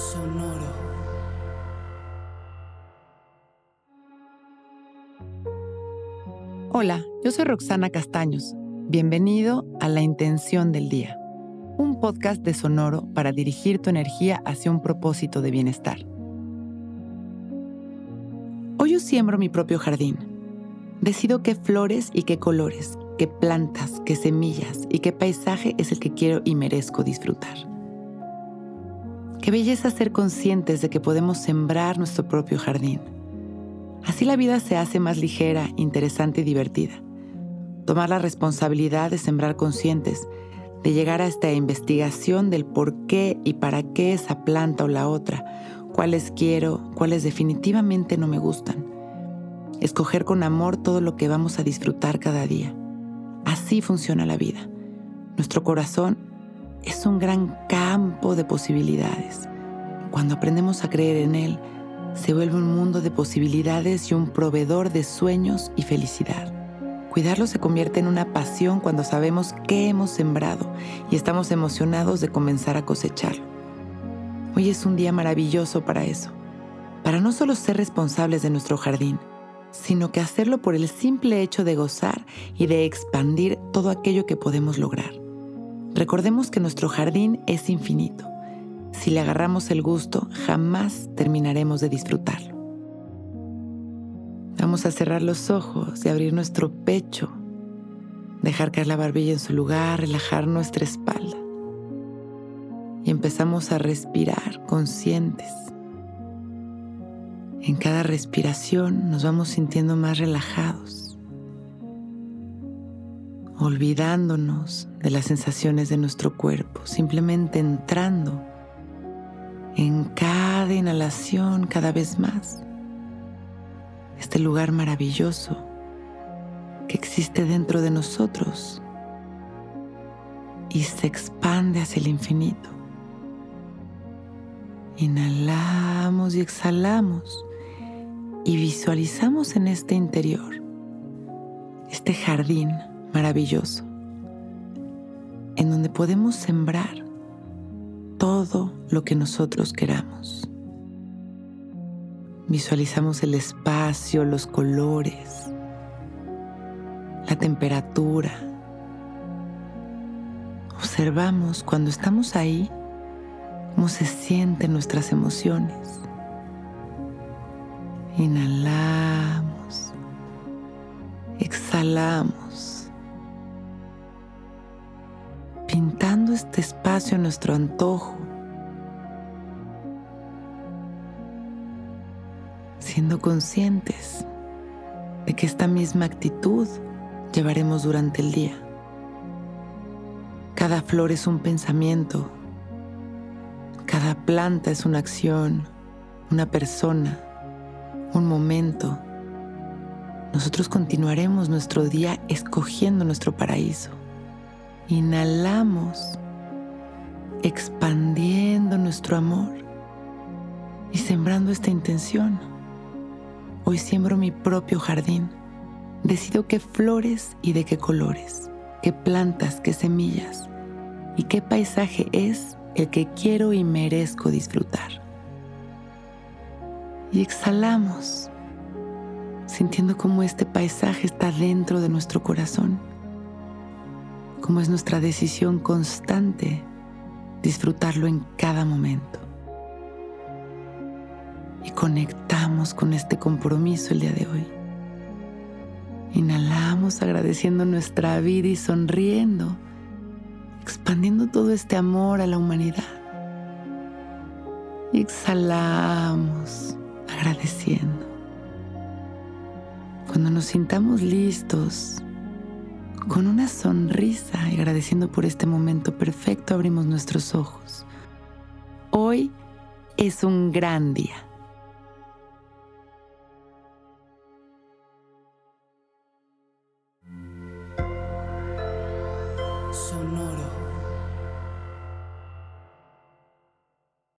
Sonoro. Hola, yo soy Roxana Castaños. Bienvenido a La Intención del Día, un podcast de Sonoro para dirigir tu energía hacia un propósito de bienestar. Hoy yo siembro mi propio jardín. Decido qué flores y qué colores, qué plantas, qué semillas y qué paisaje es el que quiero y merezco disfrutar. Qué belleza ser conscientes de que podemos sembrar nuestro propio jardín. Así la vida se hace más ligera, interesante y divertida. Tomar la responsabilidad de sembrar conscientes, de llegar a esta investigación del por qué y para qué esa planta o la otra, cuáles quiero, cuáles definitivamente no me gustan. Escoger con amor todo lo que vamos a disfrutar cada día. Así funciona la vida. Nuestro corazón es un gran campo de posibilidades. Cuando aprendemos a creer en Él, se vuelve un mundo de posibilidades y un proveedor de sueños y felicidad. Cuidarlo se convierte en una pasión cuando sabemos qué hemos sembrado y estamos emocionados de comenzar a cosecharlo. Hoy es un día maravilloso para eso, para no solo ser responsables de nuestro jardín, sino que hacerlo por el simple hecho de gozar y de expandir todo aquello que podemos lograr. Recordemos que nuestro jardín es infinito. Si le agarramos el gusto, jamás terminaremos de disfrutarlo. Vamos a cerrar los ojos y abrir nuestro pecho, dejar caer la barbilla en su lugar, relajar nuestra espalda. Y empezamos a respirar conscientes. En cada respiración nos vamos sintiendo más relajados olvidándonos de las sensaciones de nuestro cuerpo, simplemente entrando en cada inhalación cada vez más. Este lugar maravilloso que existe dentro de nosotros y se expande hacia el infinito. Inhalamos y exhalamos y visualizamos en este interior, este jardín maravilloso, en donde podemos sembrar todo lo que nosotros queramos. Visualizamos el espacio, los colores, la temperatura. Observamos cuando estamos ahí cómo se sienten nuestras emociones. Inhalamos, exhalamos este espacio a nuestro antojo, siendo conscientes de que esta misma actitud llevaremos durante el día. Cada flor es un pensamiento, cada planta es una acción, una persona, un momento. Nosotros continuaremos nuestro día escogiendo nuestro paraíso. Inhalamos, expandiendo nuestro amor y sembrando esta intención. Hoy siembro mi propio jardín. Decido qué flores y de qué colores, qué plantas, qué semillas y qué paisaje es el que quiero y merezco disfrutar. Y exhalamos, sintiendo cómo este paisaje está dentro de nuestro corazón como es nuestra decisión constante disfrutarlo en cada momento. Y conectamos con este compromiso el día de hoy. Inhalamos agradeciendo nuestra vida y sonriendo, expandiendo todo este amor a la humanidad. Exhalamos agradeciendo. Cuando nos sintamos listos, con una sonrisa y agradeciendo por este momento perfecto abrimos nuestros ojos. Hoy es un gran día.